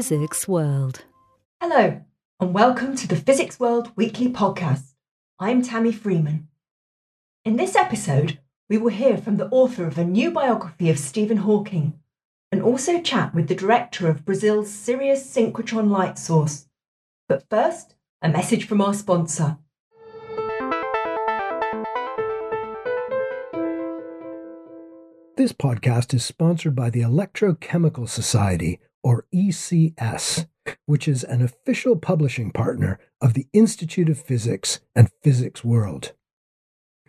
Physics World. Hello, and welcome to the Physics World Weekly Podcast. I'm Tami Freeman. In this episode, we will hear from the author of a new biography of Stephen Hawking and also chat with the director of Brazil's Sirius Synchrotron light source. But first, a message from our sponsor. This podcast is sponsored by the Electrochemical Society, or ECS, which is an official publishing partner of the Institute of Physics and Physics World.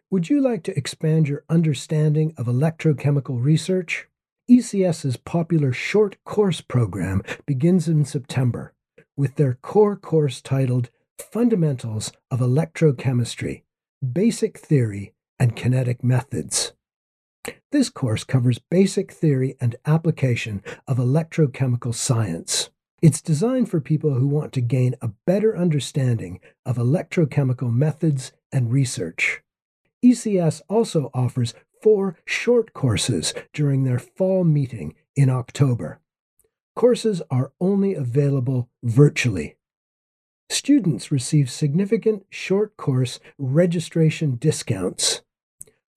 Would you like to expand your understanding of electrochemical research? ECS's popular short course program begins in September with their core course titled Fundamentals of Electrochemistry Basic Theory and Kinetic Methods. This course covers basic theory and application of electrochemical science. It's designed for people who want to gain a better understanding of electrochemical methods and research. ECS also offers four short courses during their fall meeting in October. Courses are only available virtually. Students receive significant short course registration discounts.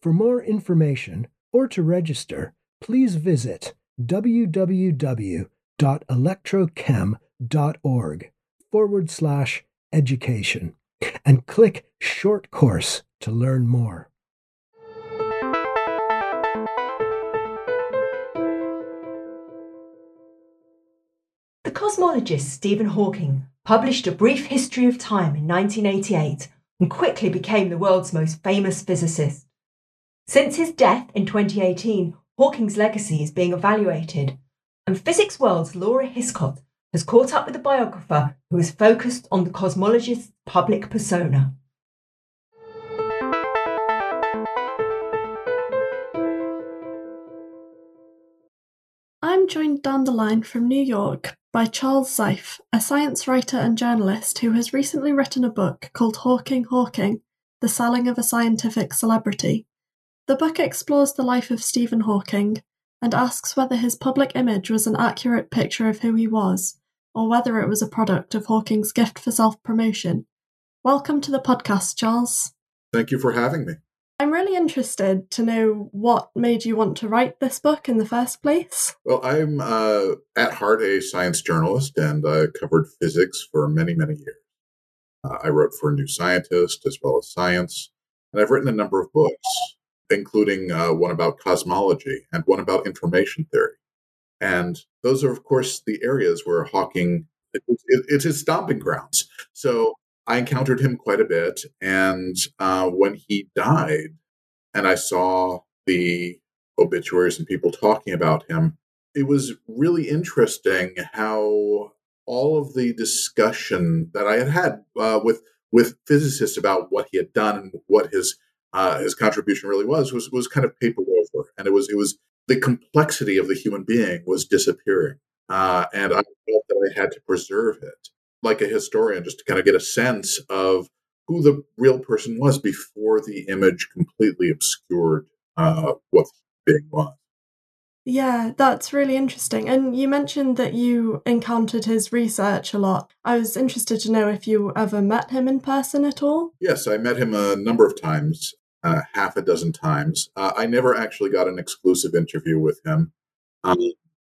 For more information or to register, please visit www.electrochem.org forward slash education and click Short Course to learn more. The cosmologist Stephen Hawking published A Brief History of Time in 1988 and quickly became the world's most famous physicist. Since his death in 2018, Hawking's legacy is being evaluated, and Physics World's Laura Hiscott has caught up with a biographer who is focused on the cosmologist's public persona. I'm joined down the line from New York by Charles Seife, a science writer and journalist who has recently written a book called Hawking Hawking The Selling of a Scientific Celebrity. The book explores the life of Stephen Hawking and asks whether his public image was an accurate picture of who he was, or whether it was a product of Hawking's gift for self promotion. Welcome to the podcast, Charles. Thank you for having me. I'm really interested to know what made you want to write this book in the first place. Well, I'm uh, at heart a science journalist and I covered physics for many, many years. Uh, I wrote for New Scientist as well as Science, and I've written a number of books, including uh, one about cosmology and one about information theory. And those are, of course, the areas where Hawking it, it, it's his stomping grounds. So I encountered him quite a bit. And uh, when he died, and I saw the obituaries and people talking about him, it was really interesting how all of the discussion that I had had uh, with with physicists about what he had done and what his uh, his contribution really was was was kind of papered over, and it was it was the complexity of the human being was disappearing, uh, and I felt that I had to preserve it like a historian just to kind of get a sense of who the real person was before the image completely obscured uh, what the being was. Yeah, that's really interesting. And you mentioned that you encountered his research a lot. I was interested to know if you ever met him in person at all. Yes, I met him a number of times, uh, half a dozen times. Uh, I never actually got an exclusive interview with him. Um,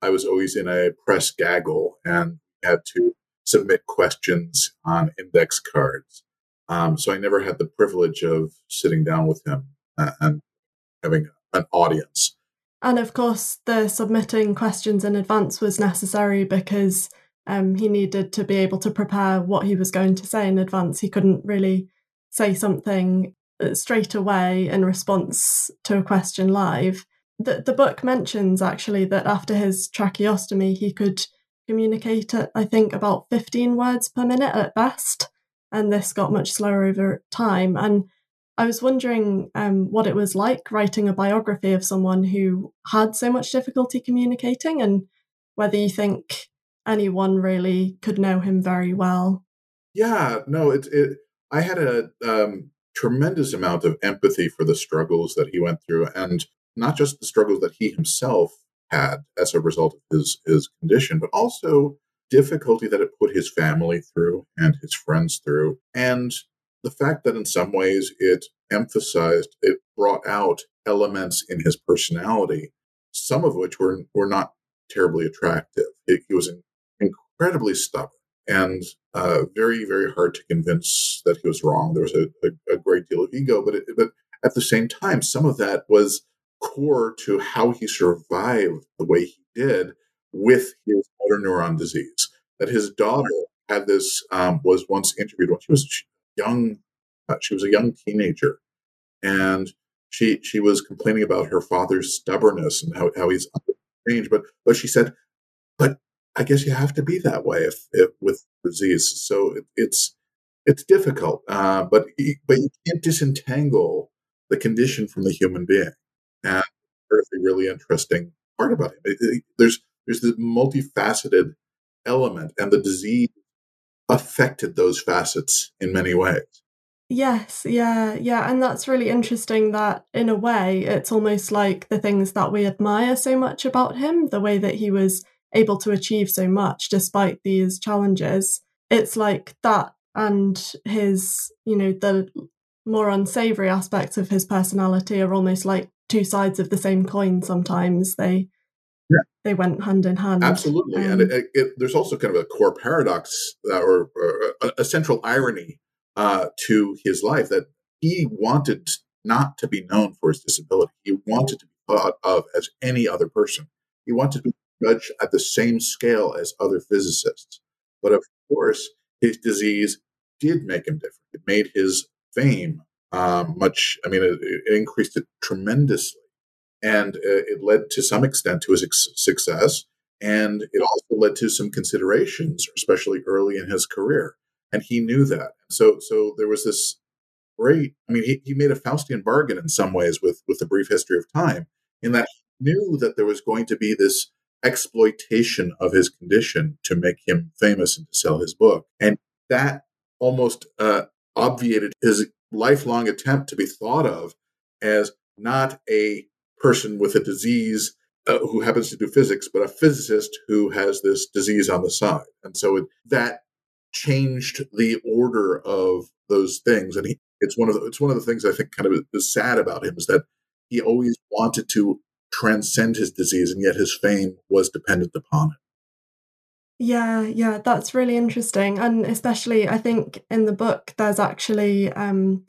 I was always in a press gaggle and had to submit questions on index cards. Um, so I never had the privilege of sitting down with him uh, and having an audience. And of course, the submitting questions in advance was necessary because um, he needed to be able to prepare what he was going to say in advance. He couldn't really say something straight away in response to a question live. The, the book mentions actually that after his tracheostomy, he could communicate at, I think, about 15 words per minute at best. And this got much slower over time. And I was wondering um, what it was like writing a biography of someone who had so much difficulty communicating and whether you think anyone really could know him very well. Yeah, no, it, it I had a um, tremendous amount of empathy for the struggles that he went through, and not just the struggles that he himself had as a result of his his condition, but also difficulty that it put his family through and his friends through, and the fact that in some ways it emphasized, it brought out elements in his personality, some of which were were not terribly attractive. He, he was incredibly stubborn and uh, very, very hard to convince that he was wrong. There was a, a, a great deal of ego, but it, but at the same time, some of that was core to how he survived the way he did with his motor neuron disease. That his daughter had this um, was once interviewed when she was young. Uh, she was a young teenager, and she she was complaining about her father's stubbornness and how, how he's changed. But but she said, but I guess you have to be that way if, if with disease. So it, it's it's difficult, uh, but but you can't disentangle the condition from the human being. And there's a really interesting part about him. It, it, there's there's this multifaceted element, and the disease affected those facets in many ways. Yes, yeah, yeah. And that's really interesting that, in a way, it's almost like the things that we admire so much about him, the way that he was able to achieve so much despite these challenges. It's like that and his, you know, the more unsavory aspects of his personality are almost like two sides of the same coin sometimes. They yeah. they went hand in hand. Absolutely, um, and it, it, there's also kind of a core paradox uh, or, or a, a, central irony uh, to his life that he wanted not to be known for his disability. He wanted to be thought of as any other person. He wanted to be judged at the same scale as other physicists. But of course, his disease did make him different. It made his fame um, much, I mean, it, it, increased it tremendously. And uh, it led to some extent to his ex- success. And it also led to some considerations, especially early in his career and he knew that. So so there was this great. I mean, he, he made a Faustian bargain in some ways with with the brief history of time, in that he knew that there was going to be this exploitation of his condition to make him famous and to sell his book, and that almost uh, obviated his lifelong attempt to be thought of as not a person with a disease uh, who happens to do physics, but a physicist who has this disease on the side. And so it, that changed the order of those things. And he, it's one of the, it's one of the things I think kind of is sad about him is that he always wanted to transcend his disease, and yet his fame was dependent upon it. Yeah, yeah, that's really interesting, and especially I think in the book there's actually um,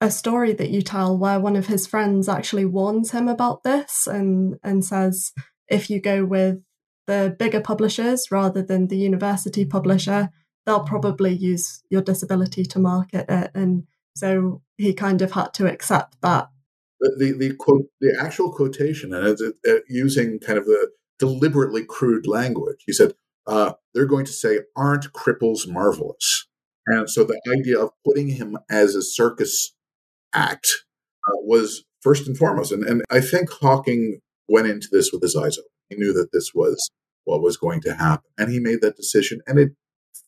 a story that you tell where one of his friends actually warns him about this and and says if you go with the bigger publishers rather than the university publisher they'll probably use your disability to market it. And so he kind of had to accept that. The, the, quote, the actual quotation, and uh, using kind of the deliberately crude language. He said, uh, they're going to say, aren't cripples marvelous? And so the idea of putting him as a circus act uh, was first and foremost. And, and I think Hawking went into this with his eyes open. He knew that this was what was going to happen. And he made that decision. And it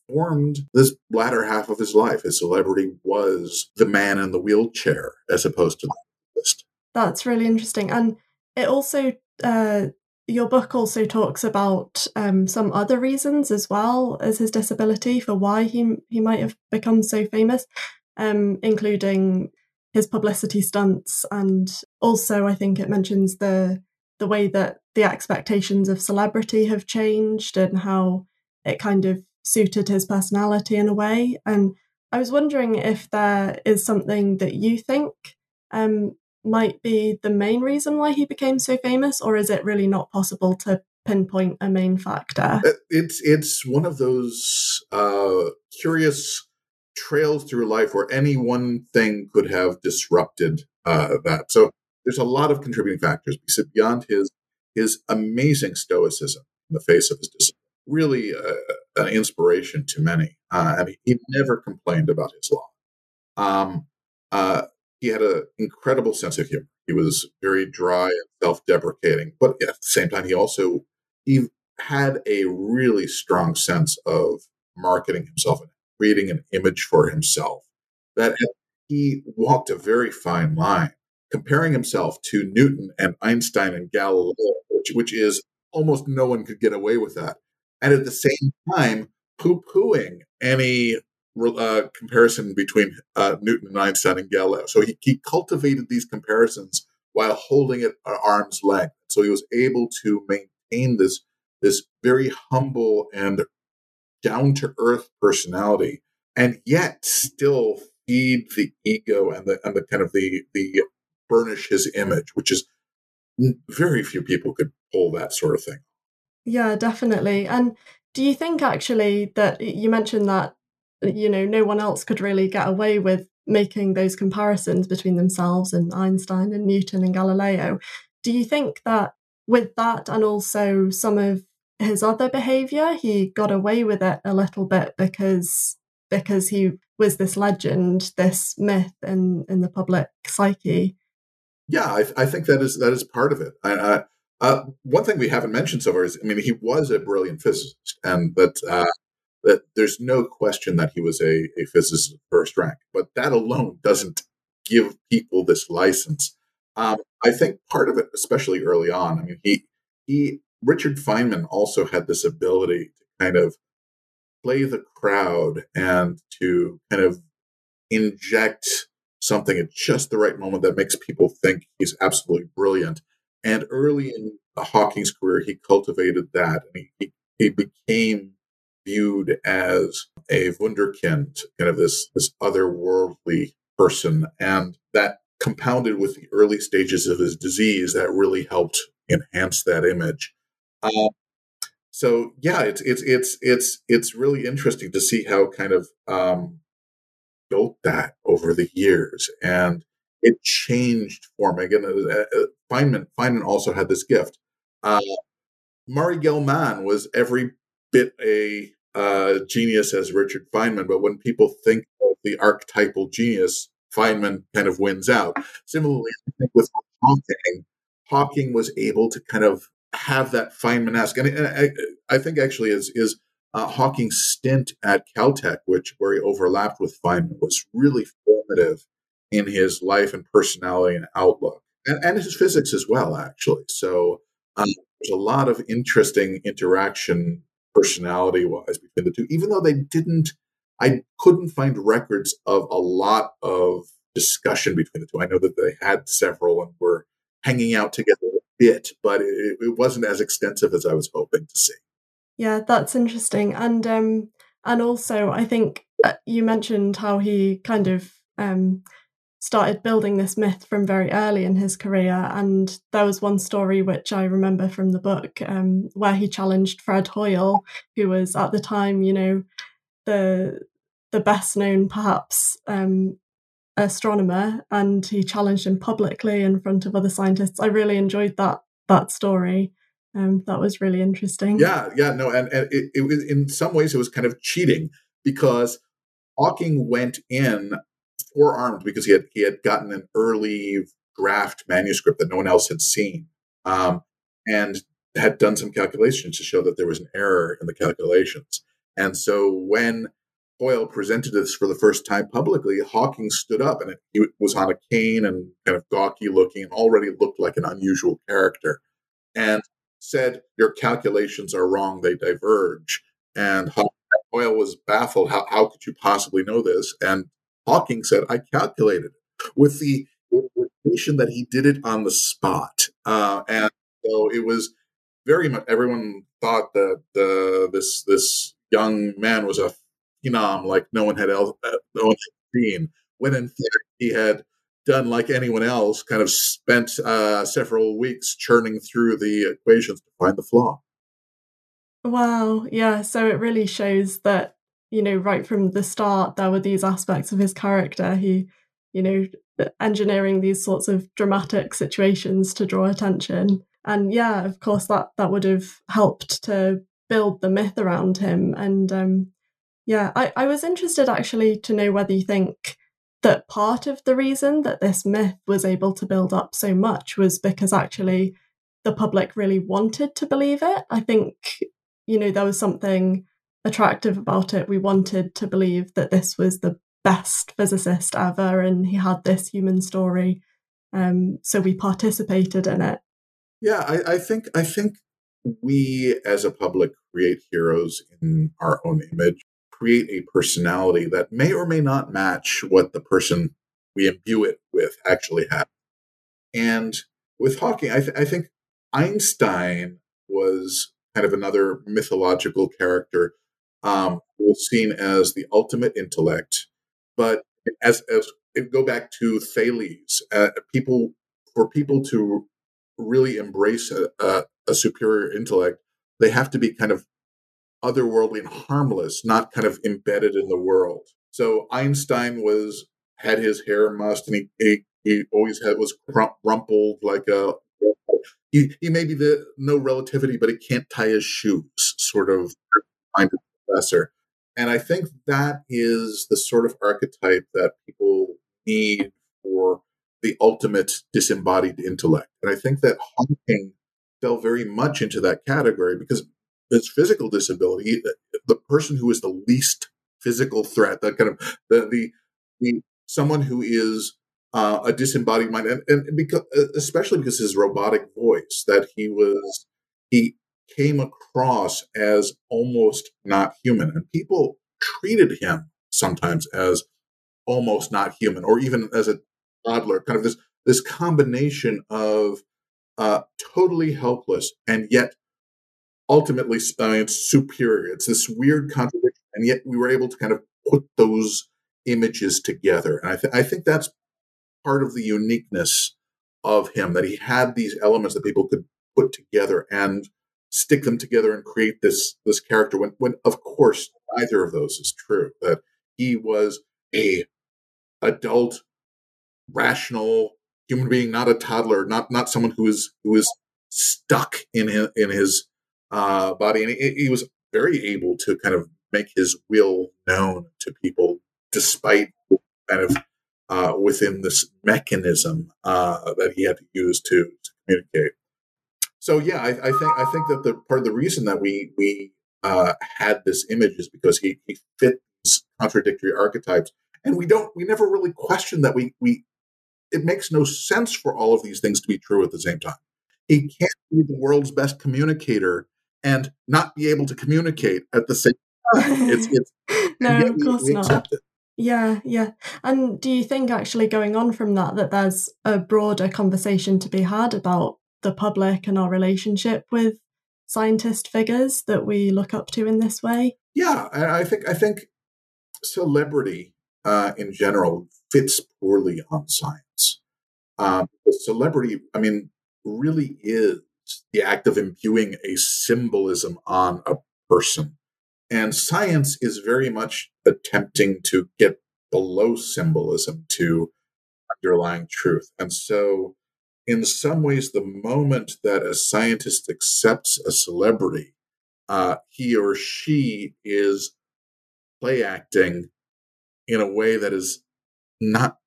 formed this latter half of his life. His celebrity was the man in the wheelchair as opposed to the list. That's really interesting. And it also, uh, your book also talks about um, some other reasons as well as his disability for why he, he might have become so famous, um, including his publicity stunts. And also, I think it mentions the the way that the expectations of celebrity have changed and how it kind of suited his personality in a way. And I was wondering if there is something that you think um, might be the main reason why he became so famous, or is it really not possible to pinpoint a main factor? Uh, it's it's one of those uh, curious trails through life where any one thing could have disrupted uh, that. So there's a lot of contributing factors beyond his his amazing stoicism in the face of his disability really uh, an inspiration to many. Uh, and he never complained about his law. Um, uh, he had an incredible sense of humor. He was very dry and self-deprecating, but at the same time, he also he had a really strong sense of marketing himself and creating an image for himself. That he walked a very fine line, comparing himself to Newton and Einstein and Galileo, which, which is almost no one could get away with that and at the same time poo pooing any uh, comparison between uh, Newton and Einstein and Galileo. So he, he cultivated these comparisons while holding it at arm's length. So he was able to maintain this this very humble and down to earth personality, and yet still feed the ego and the and the kind of the the burnish his image, which is very few people could pull that sort of thing. Yeah, definitely. And do you think actually that you mentioned that you know no one else could really get away with making those comparisons between themselves and Einstein and Newton and Galileo? Do you think that with that and also some of his other behavior he got away with it a little bit because because he was this legend this myth in in the public psyche yeah i, I think that is that is part of it I, I, uh, one thing we haven't mentioned so far is i mean he was a brilliant physicist and that uh, that there's no question that he was a, a physicist of first rank but that alone doesn't give people this license um, i think part of it especially early on i mean he he Richard Feynman also had this ability to kind of play the crowd and to kind of inject something at just the right moment that makes people think he's absolutely brilliant. And early in Hawking's career, he cultivated that and he, he, he became viewed as a wunderkind, kind of this, this otherworldly person. And that compounded with the early stages of his disease, that really helped enhance that image. Um, so yeah, it's it's it's it's it's really interesting to see how kind of um, built that over the years, and it changed form. Again, uh, uh, Feynman Feynman also had this gift. Uh, Murray Gell-Mann was every bit a uh, genius as Richard Feynman, but when people think of the archetypal genius, Feynman kind of wins out. Similarly, I think with Hawking, Hawking was able to kind of have that Feynman-esque. And I, I think actually is is uh, Hawking's stint at Caltech, which where he overlapped with Feynman, was really formative in his life and personality and outlook, and, and his physics as well, actually. So um, there's a lot of interesting interaction personality-wise between the two, even though they didn't. I couldn't find records of a lot of discussion between the two. I know that they had several and were hanging out together a bit, but it, it wasn't as extensive as I was hoping to see. Yeah, that's interesting, and um, and also I think uh, you mentioned how he kind of um, started building this myth from very early in his career. And there was one story which I remember from the book um, where he challenged Fred Hoyle, who was at the time, you know, the the best known perhaps um, astronomer and he challenged him publicly in front of other scientists. I really enjoyed that that story. Um, that was really interesting. Yeah, yeah, no, and, and it, it was in some ways it was kind of cheating because Hawking went in forearmed because he had he had gotten an early draft manuscript that no one else had seen, um, and had done some calculations to show that there was an error in the calculations. And so when Hoyle presented this for the first time publicly, Hawking stood up and he was on a cane and kind of gawky looking and already looked like an unusual character and said, Your calculations are wrong, they diverge. And Hoyle was baffled. How, how could you possibly know this? And Hawking said, I calculated with the implication that he did it on the spot. Uh, and so it was very much, everyone thought that uh, this, this young man was a phenom like no one had else, uh, no one had seen. When in fact he had done like anyone else, kind of spent uh, several weeks churning through the equations to find the flaw. Wow, yeah. So it really shows that you know right from the start there were these aspects of his character. He, you know, engineering these sorts of dramatic situations to draw attention. And yeah, of course that that would have helped to build the myth around him and um, yeah, I, I was interested actually to know whether you think that part of the reason that this myth was able to build up so much was because actually the public really wanted to believe it. I think, you know, there was something attractive about it. We wanted to believe that this was the best physicist ever and he had this human story. Um, so we participated in it. Yeah, I, I think I think we as a public create heroes in our own image, create a personality that may or may not match what the person we imbue it with actually has. And with Hawking, I, th- I think Einstein was kind of another mythological character, um, was seen as the ultimate intellect. But as, as go back to Thales, uh, people for people to really embrace a, a, a superior intellect, they have to be kind of otherworldly and harmless, not kind of embedded in the world. So Einstein was had his hair mussed, and he he, he always had was rumpled like a. He, he may be the no relativity, but he can't tie his shoes, sort of kind of professor. And I think that is the sort of archetype that people need for the ultimate disembodied intellect. And I think that Hawking fell very much into that category because his physical disability, the person who is the least physical threat, that kind of the the, the someone who is uh, a disembodied mind, and, and because especially because his robotic voice, that he was he came across as almost not human, and people treated him sometimes as almost not human, or even as a toddler, kind of this this combination of uh, totally helpless and yet ultimately uh, it's superior. It's this weird contradiction, and yet we were able to kind of put those images together. And I, th- I think that's part of the uniqueness of him that he had these elements that people could put together and stick them together and create this this character. When, when of course neither of those is true. That he was a adult, rational human being, not a toddler, not not someone who is who is stuck in his, in his uh, body, and he, he, was very able to kind of make his will known to people, despite kind of uh, within this mechanism uh, that he had to use to, to communicate. So yeah, I, I, think I think that the part of the reason that we we uh, had this image is because he he fit these contradictory archetypes, and we don't we never really question that we we it makes no sense for all of these things to be true at the same time. He can't be the world's best communicator and not be able to communicate at the same time. It's, it's no, of course we, we not. Yeah, yeah. And do you think actually going on from that that there's a broader conversation to be had about the public and our relationship with scientist figures that we look up to in this way? Yeah, I think I think celebrity uh, in general fits poorly on science. Um, celebrity, I mean, really is the act of imbuing a symbolism on a person. And science is very much attempting to get below symbolism to underlying truth. And so, in some ways, the moment that a scientist accepts a celebrity, uh, he or she is play acting in a way that is not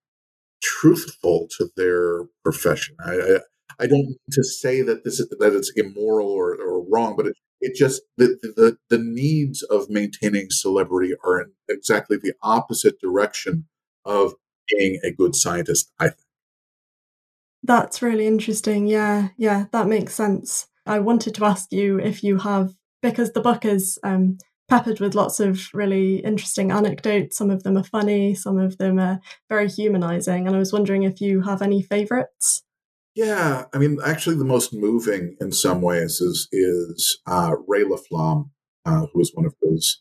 truthful to their profession. I, I, I don't mean to say that this is that it's immoral or, or wrong, but it, it just the, the the needs of maintaining celebrity are in exactly the opposite direction of being a good scientist. I think that's really interesting. Yeah, yeah, that makes sense. I wanted to ask you if you have because the book is um, peppered with lots of really interesting anecdotes. Some of them are funny, some of them are very humanizing. And I was wondering if you have any favorites. Yeah, I mean, actually, the most moving in some ways is is uh, Ray Laflamme, uh, who was one of his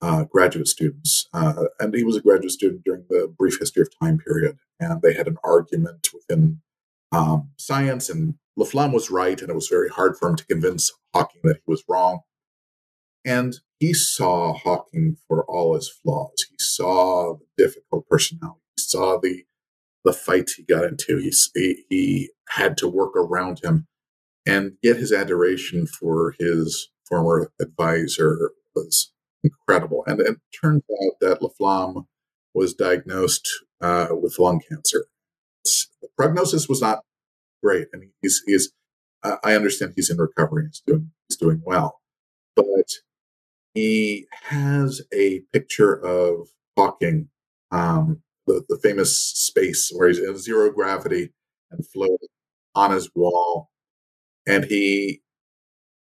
uh, graduate students, uh, and he was a graduate student during the brief history of time period, and they had an argument within um, science, and Laflamme was right, and it was very hard for him to convince Hawking that he was wrong. And he saw Hawking for all his flaws. He saw the difficult personality. He saw the the fight he got into. He, he, had to work around him and get his adoration for his former advisor was incredible. And it turns out that Laflamme was diagnosed uh, with lung cancer. Prognosis was not great, and he's, he's uh, I understand he's in recovery. He's doing he's doing well, but he has a picture of Hawking, um, the, the famous space where he's in zero gravity and floating on his wall. And he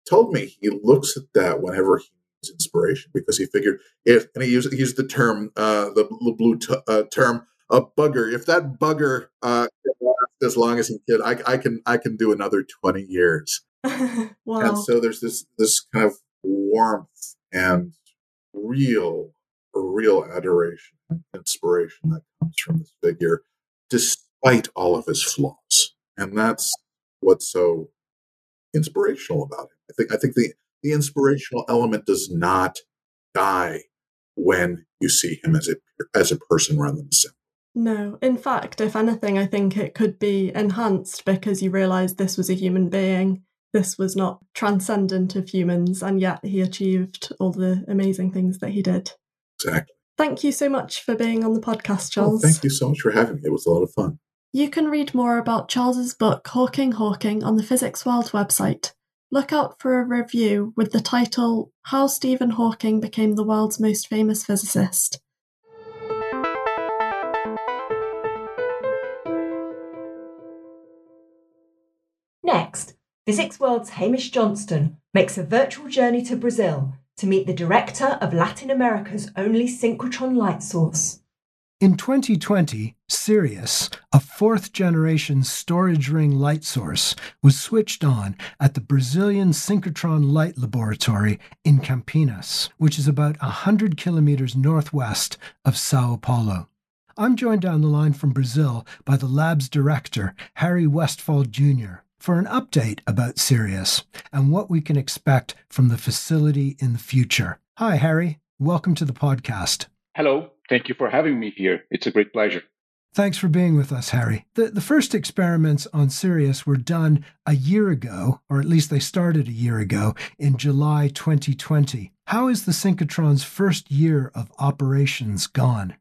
told me he looks at that whenever he needs inspiration because he figured if, and he used, he used the term, uh, the, the blue t- uh, term, a bugger. If that bugger uh, as long as he can, I, I can I can do another twenty years. wow. And so there's this this kind of warmth and real real adoration and inspiration that comes from this figure, despite all of his flaws. And that's what's so inspirational about him. I think I think the, the inspirational element does not die when you see him as a as a person rather than a symbol. No, in fact, if anything, I think it could be enhanced because you realise this was a human being. This was not transcendent of humans, and yet he achieved all the amazing things that he did. Exactly. Thank you so much for being on the podcast, oh, Charles. Oh, thank you so much for having me. It was a lot of fun. You can read more about Charles's book, Hawking Hawking, on the Physics World website. Look out for a review with the title How Stephen Hawking Became the World's Most Famous Physicist. Next, Physics World's Hamish Johnston makes a virtual journey to Brazil to meet the director of Latin America's only synchrotron light source. In 2020, Sirius, a fourth generation storage ring light source, was switched on at the Brazilian Synchrotron Light Laboratory in Campinas, which is about 100 kilometers northwest of Sao Paulo. I'm joined down the line from Brazil by the lab's director, Harry Westfahl Jr., for an update about Sirius and what we can expect from the facility in the future. Hi, Harry. Welcome to the podcast. Hello. Thank you for having me here. It's a great pleasure. Thanks for being with us, Harry. The, the first experiments on Sirius were done a year ago, or at least they started a year ago, in July 2020. How is the synchrotron's first year of operations gone?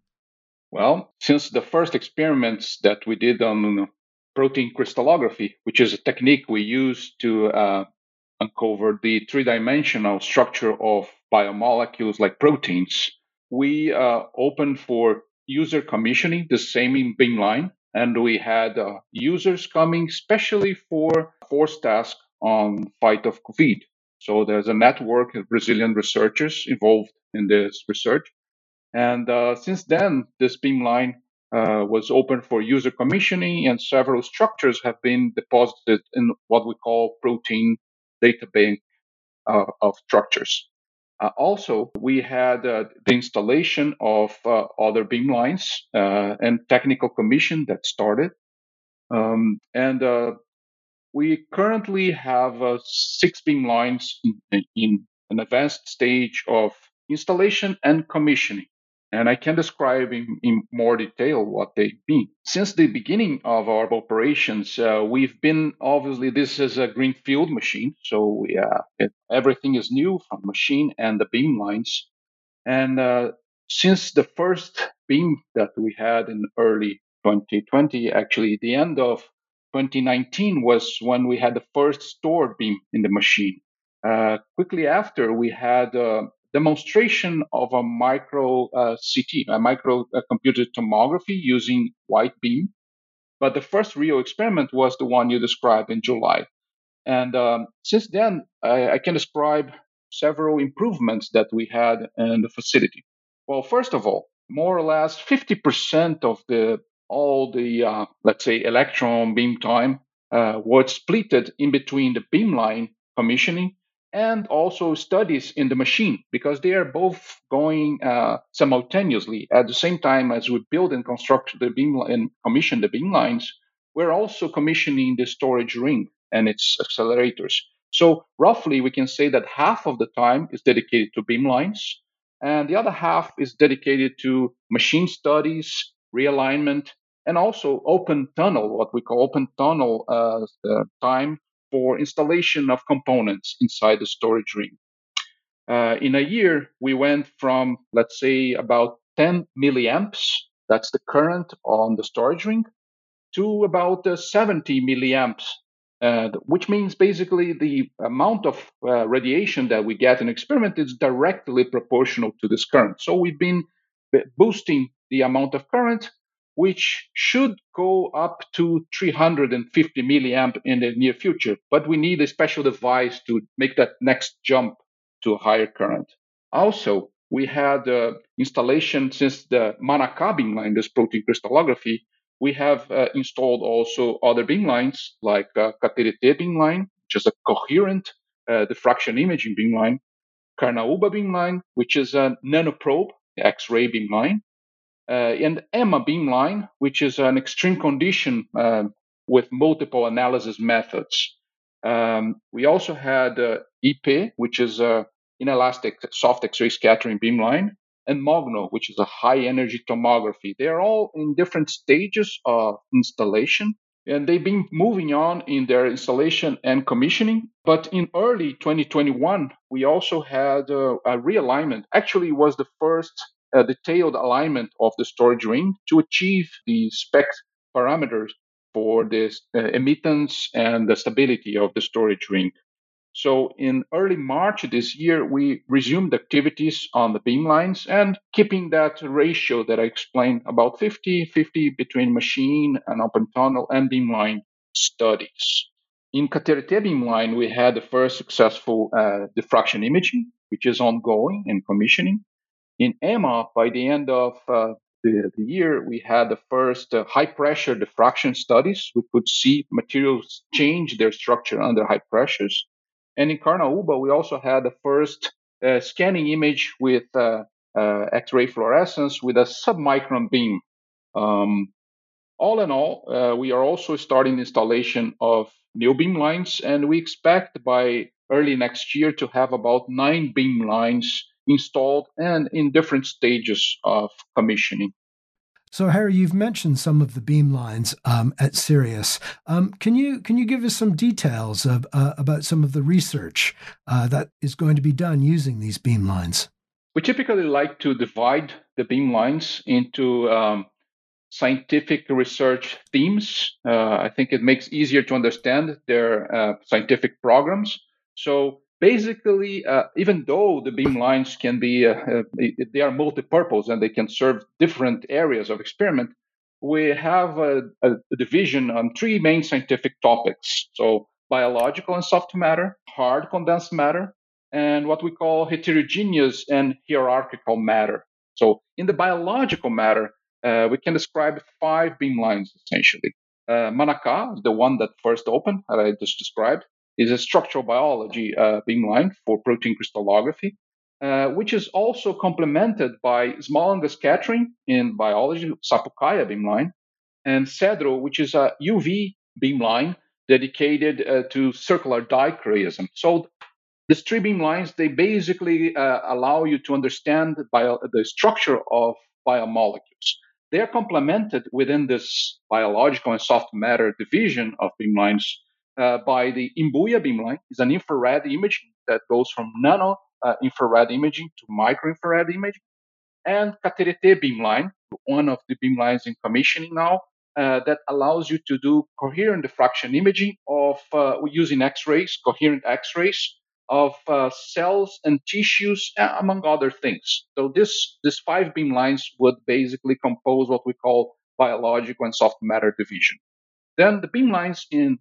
Well, since the first experiments that we did on protein crystallography, which is a technique we use to uh, uncover the three dimensional structure of biomolecules like proteins, we uh, opened for user commissioning the same in Beamline. And we had uh, users coming especially for force task on fight of COVID. So there's a network of Brazilian researchers involved in this research. And uh, since then, this Beamline uh, was open for user commissioning, and several structures have been deposited in what we call protein data bank uh, of structures. Uh, also, we had uh, the installation of uh, other beamlines uh, and technical commission that started. Um, and we currently have six beamlines in, in an advanced stage of installation and commissioning and I can describe in, in, more detail what they mean. Since the beginning of our operations, uh, we've been obviously this is a greenfield machine, so we, uh, it, everything is new from machine and the beam lines. And uh, since the first beam that we had in early 2020, actually the end of 2019 was when we had the first stored beam in the machine. Uh, quickly after, we had uh, demonstration of a micro uh, CT, a micro uh, computed tomography using white beam. But the first real experiment was the one you described in July. And um, since then, I, I, can describe several improvements that we had in the facility. Well, first of all, more or less 50% of the all the uh, let's say electron beam time uh, was splitted in between the beamline commissioning and also studies in the machine because they are both going uh, simultaneously. At the same time as we build and construct the beam and commission the beam lines we're also commissioning the storage ring and its accelerators. So roughly we can say that half of the time is dedicated to beam lines and the other half is dedicated to machine studies realignment and also open tunnel what we call open tunnel uh, uh time for installation of components inside the storage ring. Uh, in a year, we went from, let's say, about 10 milliamps, that's the current on the storage ring, to about uh, 70 milliamps, uh, which means basically the amount of uh, radiation that we get in experiment is directly proportional to this current. So we've been boosting the amount of current which should go up to 350 milliamp in the near future. But we need a special device to make that next jump to a higher current. Also, we had uh, installation since the Manacá beamline, this protein crystallography. We have uh, installed also other beamlines like uh, Cateretê beamline, which is a coherent uh, diffraction imaging beamline, Carnaúba beamline, which is a nanoprobe X-ray beamline, and EMA beamline, which is an extreme condition uh, with multiple analysis methods. Um, we also had uh, IPÊ, which is a inelastic soft X-ray scattering beamline, and MOGNO, which is a high energy tomography. They are all in different stages of installation, and they've been moving on in their installation and commissioning. But in early 2021, we also had uh, a realignment. Actually, was the first uh, detailed alignment of the storage ring to achieve the spec parameters for this uh, emittance and the stability of the storage ring. So in early March this year, we resumed activities on the beamlines and keeping that ratio that I explained about 50 50 between machine and open tunnel and beamline studies. In Cateretê beamline, we had the first successful uh, diffraction imaging, which is ongoing and commissioning. In EMA, by the end of uh, the, the, year, we had the first uh, high pressure diffraction studies. We could see materials change their structure under high pressures. And in Carnaúba, we also had the first uh, scanning image with uh, uh, X-ray fluorescence with a submicron beam. Um, all in all, uh, we are also starting installation of new beam lines, and we expect by early next year to have about nine beam lines installed and in different stages of commissioning. So, Harry, you've mentioned some of the beam lines um, at Sirius. Um, can you can you give us some details of, uh, about some of the research uh, that is going to be done using these beam lines? We typically like to divide the beam lines into um, scientific research themes. Uh, I think it makes easier to understand their uh, scientific programs. So basically, uh, even though the beam lines can be, uh, uh, they are multi-purpose and they can serve different areas of experiment, we have a, a, division on three main scientific topics. So biological and soft matter, hard condensed matter, and what we call heterogeneous and hierarchical matter. So in the biological matter, uh, we can describe five beam lines essentially. Uh, Manacá, the one that first opened, that I just described, is a structural biology uh, beamline for protein crystallography, uh, which is also complemented by small angle scattering in biology, Sapucaia beamline, and CEDRO, which is a UV beamline dedicated uh, to circular dichroism. So these three beamlines, they basically uh, allow you to understand bio- the structure of biomolecules. They are complemented within this biological and soft matter division of beamlines uh, by the Imbuia beamline. It's an infrared imaging that goes from nano uh, infrared imaging to micro infrared imaging. And Cateretê beamline, one of the beamlines in commissioning now, uh, that allows you to do coherent diffraction imaging of uh, using X-rays, coherent X-rays of uh, cells and tissues, among other things. So this this five beam lines would basically compose what we call biological and soft matter division. Then the beam lines in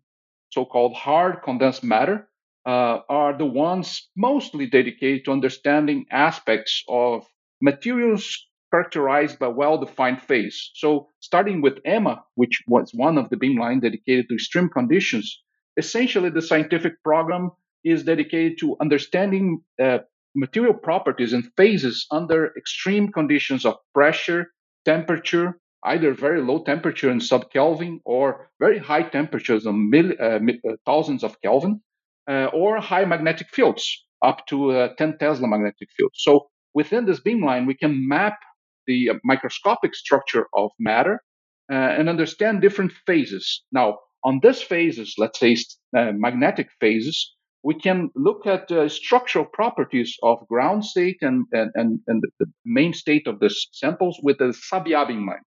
so-called hard condensed matter, uh, are the ones mostly dedicated to understanding aspects of materials characterized by well-defined phase. So starting with EMA, which was one of the beamline dedicated to extreme conditions, essentially the scientific program is dedicated to understanding uh, material properties and phases under extreme conditions of pressure, temperature, either very low temperature in sub Kelvin or very high temperatures of mil, uh, uh, thousands of Kelvin, uh, or high magnetic fields up to uh, 10 Tesla magnetic field. So within this beamline, we can map the uh, microscopic structure of matter uh, and understand different phases. Now, on these phases, let's say magnetic phases, we can look at uh, structural properties of ground state and, and, and, and, the main state of the samples with the Sabiá beamline.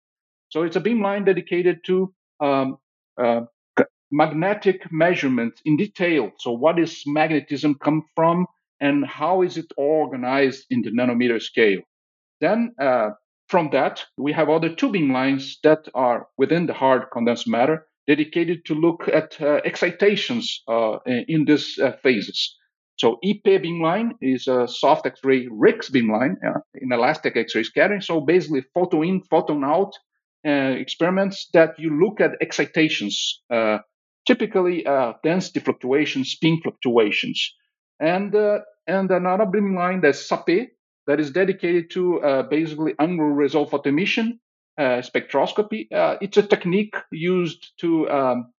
So it's a beamline dedicated to um, uh, magnetic measurements in detail. So what is magnetism come from and how is it organized in the nanometer scale? Then uh, from that, we have other two beamlines that are within the hard condensed matter dedicated to look at uh, excitations uh, in these uh, phases. So EP beamline is a soft X-ray RIX beamline uh, in elastic X-ray scattering. So basically, photon in, photon out experiments that you look at excitations, uh, typically density fluctuations, spin fluctuations, and and another beamline that's SAPÊ that is dedicated to basically angular resolve emission uh, spectroscopy. Uh, it's a technique used to um,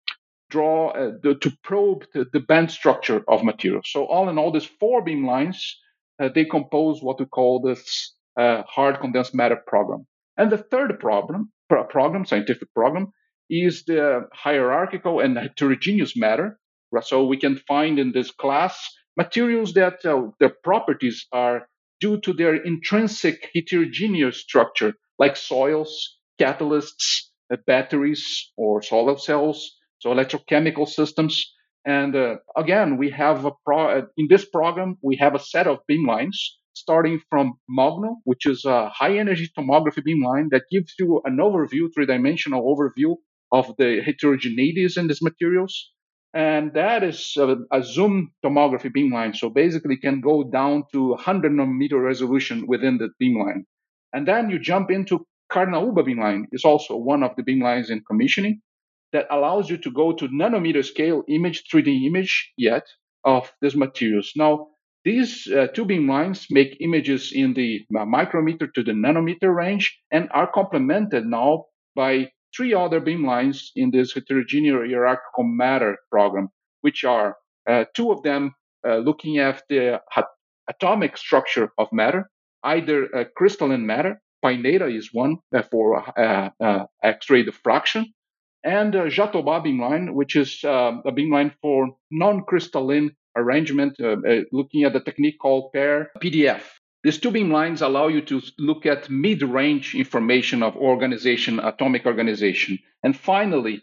draw uh, the, to probe the, the, band structure of materials. So all in all, these four beam lines uh, they compose what we call this uh, hard condensed matter program. And the third problem, pro- program, scientific program, is the hierarchical and heterogeneous matter. So we can find in this class materials that uh, their properties are due to their intrinsic heterogeneous structure like soils, catalysts, uh, batteries, or solar cells, so electrochemical systems. And uh, again, we have a pro- uh, in this program we have a set of beamlines starting from Mogno, which is a high energy tomography beamline that gives you an overview, three dimensional overview of the heterogeneities in these materials. And that is a, a, zoom tomography beamline. So basically can go down to 100 nanometer resolution within the beamline. And then you jump into Carnaúba beamline is also one of the beamlines in commissioning that allows you to go to nanometer scale image, 3D image yet of these materials. Now, these uh, two beamlines make images in the uh, micrometer to the nanometer range and are complemented now by three other beamlines in this heterogeneous hierarchical matter program, which are uh, two of them uh, looking at the atomic structure of matter, either crystalline matter, PINATA is one uh, for uh, uh, X-ray diffraction, and uh, Jatobá beamline, which is um, a beamline for non-crystalline arrangement, uh, uh, looking at the technique called pair PDF. These two beamlines allow you to look at mid-range information of organization, atomic organization. And finally,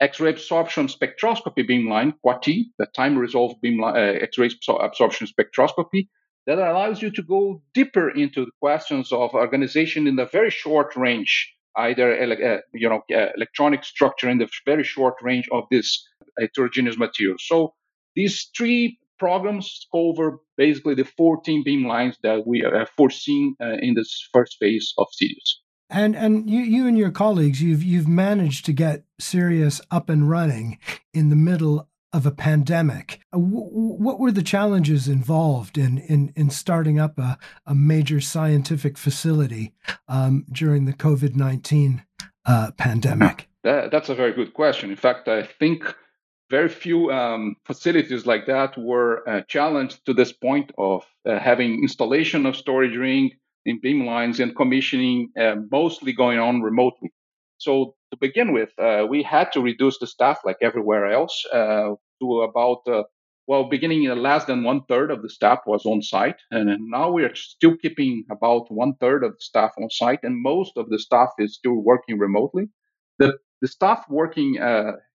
X-ray absorption spectroscopy beamline, QUATI, the time-resolved beamline, X-ray absorption spectroscopy, that allows you to go deeper into the questions of organization in the very short range, either uh, you know uh, electronic structure in the very short range of this heterogeneous material. So these three programs cover basically the 14 beam lines that we have foreseen uh, in this first phase of Sirius. And and you you and your colleagues you've you've managed to get Sirius up and running in the middle of a pandemic. Uh, what were the challenges involved in in, in starting up a, a major scientific facility um, during the COVID nineteen uh, pandemic? That, that's a very good question. In fact, I think very few um, facilities like that were uh, challenged to this point of uh, having installation of storage ring in beam lines and commissioning uh, mostly going on remotely. So to begin with, uh, we had to reduce the staff like everywhere else uh, to about, uh, well, beginning uh, less than one third of the staff was on site. And now we are still keeping about one third of the staff on site, and most of the staff is still working remotely. The, the staff working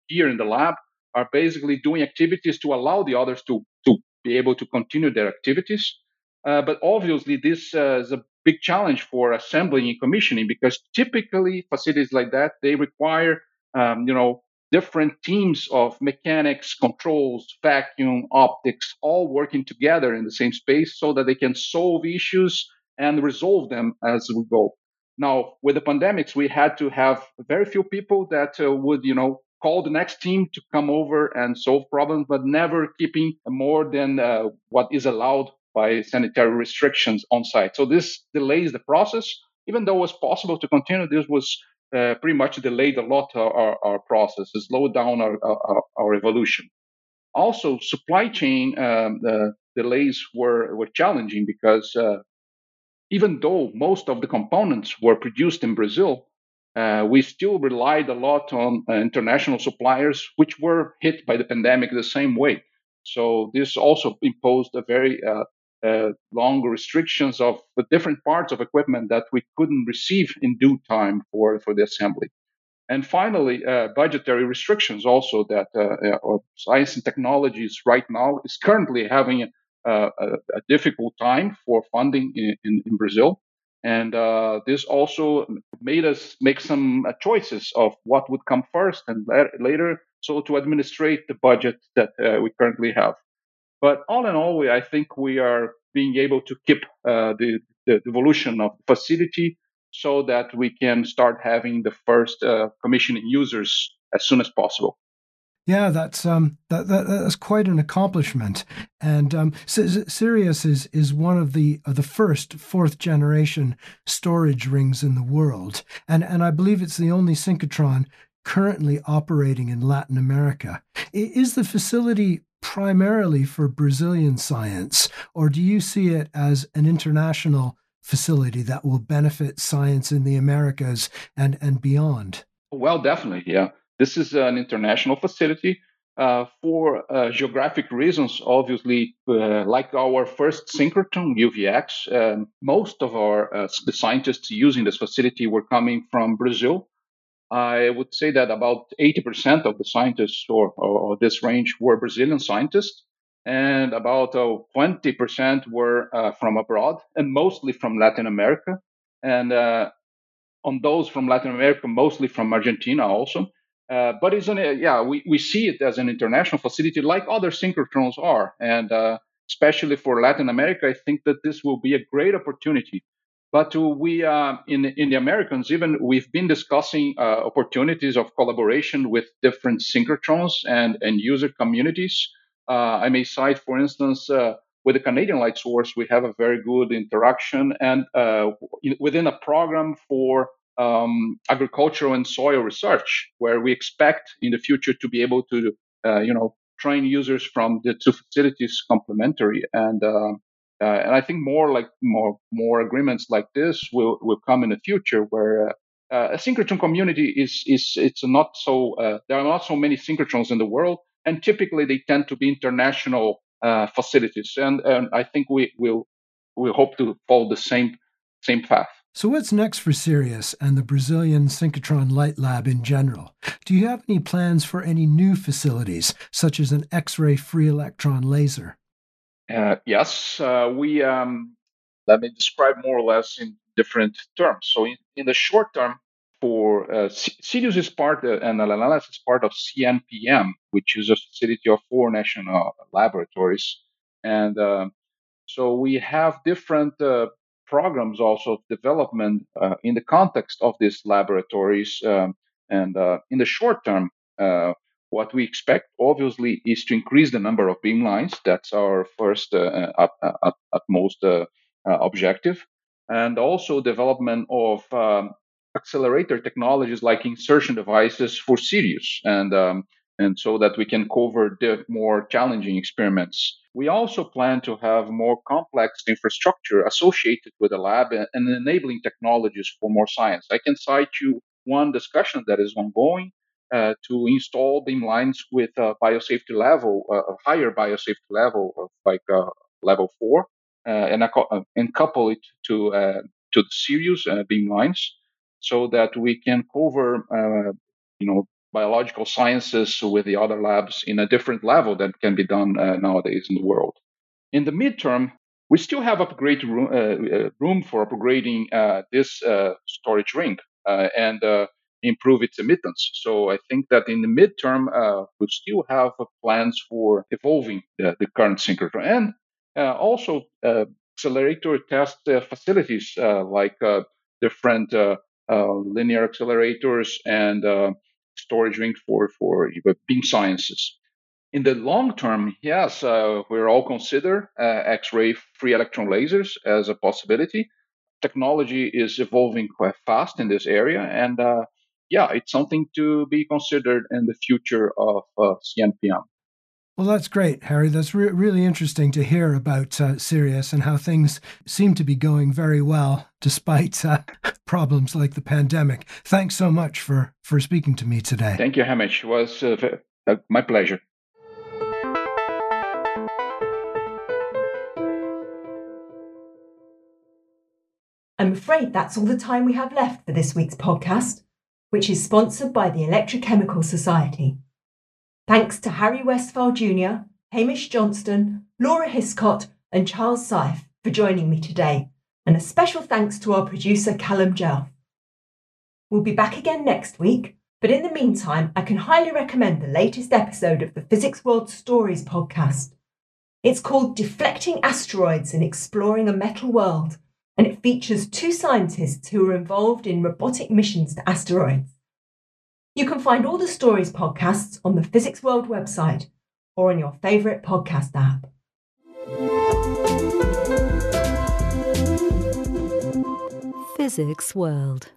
here in the lab are basically doing activities to allow the others to, to be able to continue their activities. Uh, but obviously, this uh, is a big challenge for assembling and commissioning because typically facilities like that they require um, you know different teams of mechanics controls vacuum optics all working together in the same space so that they can solve issues and resolve them as we go now with the pandemics we had to have very few people that uh, would you know call the next team to come over and solve problems but never keeping more than uh, what is allowed by sanitary restrictions on site. So this delays the process. Even though it was possible to continue, this was uh, pretty much delayed a lot our, our, process, slowed down our, our, our, evolution. Also, supply chain um, delays were, were challenging because uh, even though most of the components were produced in Brazil, uh, we still relied a lot on uh, international suppliers, which were hit by the pandemic the same way. So this also imposed a very uh, uh, long restrictions of the different parts of equipment that we couldn't receive in due time for, for the assembly. And finally, uh, budgetary restrictions also that uh, science and technologies right now is currently having a, a, a difficult time for funding in, in, in, Brazil. And uh, this also made us make some uh, choices of what would come first and later, so to administrate the budget that uh, we currently have. But all in all, we, I think we are being able to keep uh, the, the evolution of the facility so that we can start having the first uh, commissioning users as soon as possible. Yeah, that's um, that, that, that's quite an accomplishment. And um, Sirius is is one of the of the first fourth generation storage rings in the world, and and I believe it's the only synchrotron currently operating in Latin America. Is the facility primarily for Brazilian science, or do you see it as an international facility that will benefit science in the Americas and and beyond? Well, definitely, yeah. This is an international facility. Uh, for uh, geographic reasons, obviously, uh, like our first synchrotron, UVX, um, most of our uh, the scientists using this facility were coming from Brazil. I would say that about 80% of the scientists or, or, or this range were Brazilian scientists, and about 20% uh, were uh, from abroad, and mostly from Latin America. And on those from Latin America, mostly from Argentina also. Uh, but it's an, yeah, we, we see it as an international facility like other synchrotrons are. And uh, especially for Latin America, I think that this will be a great opportunity. But we, uh, in, in the Americans, even we've been discussing uh, opportunities of collaboration with different synchrotrons and, and user communities. Uh, I may cite, for instance, with the Canadian Light Source, we have a very good interaction and within a program for um, agricultural and soil research, where we expect in the future to be able to, uh, you know, train users from the two facilities complementary. And uh, uh, and I think more like more more agreements like this will will come in the future, where uh, a synchrotron community is is it's not so uh, there are not so many synchrotrons in the world, and typically they tend to be international uh, facilities. And and I think we will we hope to follow the same same path. So, what's next for Sirius and the Brazilian Synchrotron Light Lab in general? Do you have any plans for any new facilities, such as an X ray free electron laser? Uh, yes, uh, we um, let me describe more or less in different terms. So, in, in the short term, for uh, Sirius is part uh, and LNLS is part of CNPEM, which is a facility of four national laboratories, and uh, so we have different uh, programs also development uh, in the context of these laboratories. Um, and uh, in the short term, uh, what we expect, obviously, is to increase the number of beamlines. That's our first uh, uh, at, utmost uh, objective. And also development of um, accelerator technologies like insertion devices for Sirius. And um, and so that we can cover the more challenging experiments. We also plan to have more complex infrastructure associated with the lab and enabling technologies for more science. I can cite you one discussion that is ongoing uh, to install beam lines with a biosafety level, a higher biosafety level of like uh, level four, uh, and, uh, and couple it to uh, to the Sirius beam lines, so that we can cover, you know, biological sciences with the other labs in a different level that can be done uh, nowadays in the world. In the midterm, we still have upgrade room, uh, uh room for upgrading uh, this uh, storage ring uh, and improve its emittance. So I think that in the midterm, we still have plans for evolving the, the current synchrotron and also accelerator test facilities like different linear accelerators and storage ring for for beam sciences. In the long term, yes, uh, we're all consider uh, X-ray free electron lasers as a possibility. Technology is evolving quite fast in this area, and uh, yeah, it's something to be considered in the future of uh, CNPEM. Well, that's great, Harry. That's re- really interesting to hear about uh, Sirius and how things seem to be going very well despite uh, problems like the pandemic. Thanks so much for, for speaking to me today. Thank you, Hamish. It was uh, uh my pleasure. I'm afraid that's all the time we have left for this week's podcast, which is sponsored by the Electrochemical Society. Thanks to Harry Westfahl Jr., Hamish Johnston, Laura Hiscott, and Charles Seife for joining me today And a special thanks to our producer, Callum Jelf. We'll be back again next week, but in the meantime, I can highly recommend the latest episode of the Physics World Stories podcast. It's called Deflecting Asteroids and Exploring a Metal World, and it features two scientists who are involved in robotic missions to asteroids. You can find all the stories podcasts on the Physics World website or on your favourite podcast app. Physics World.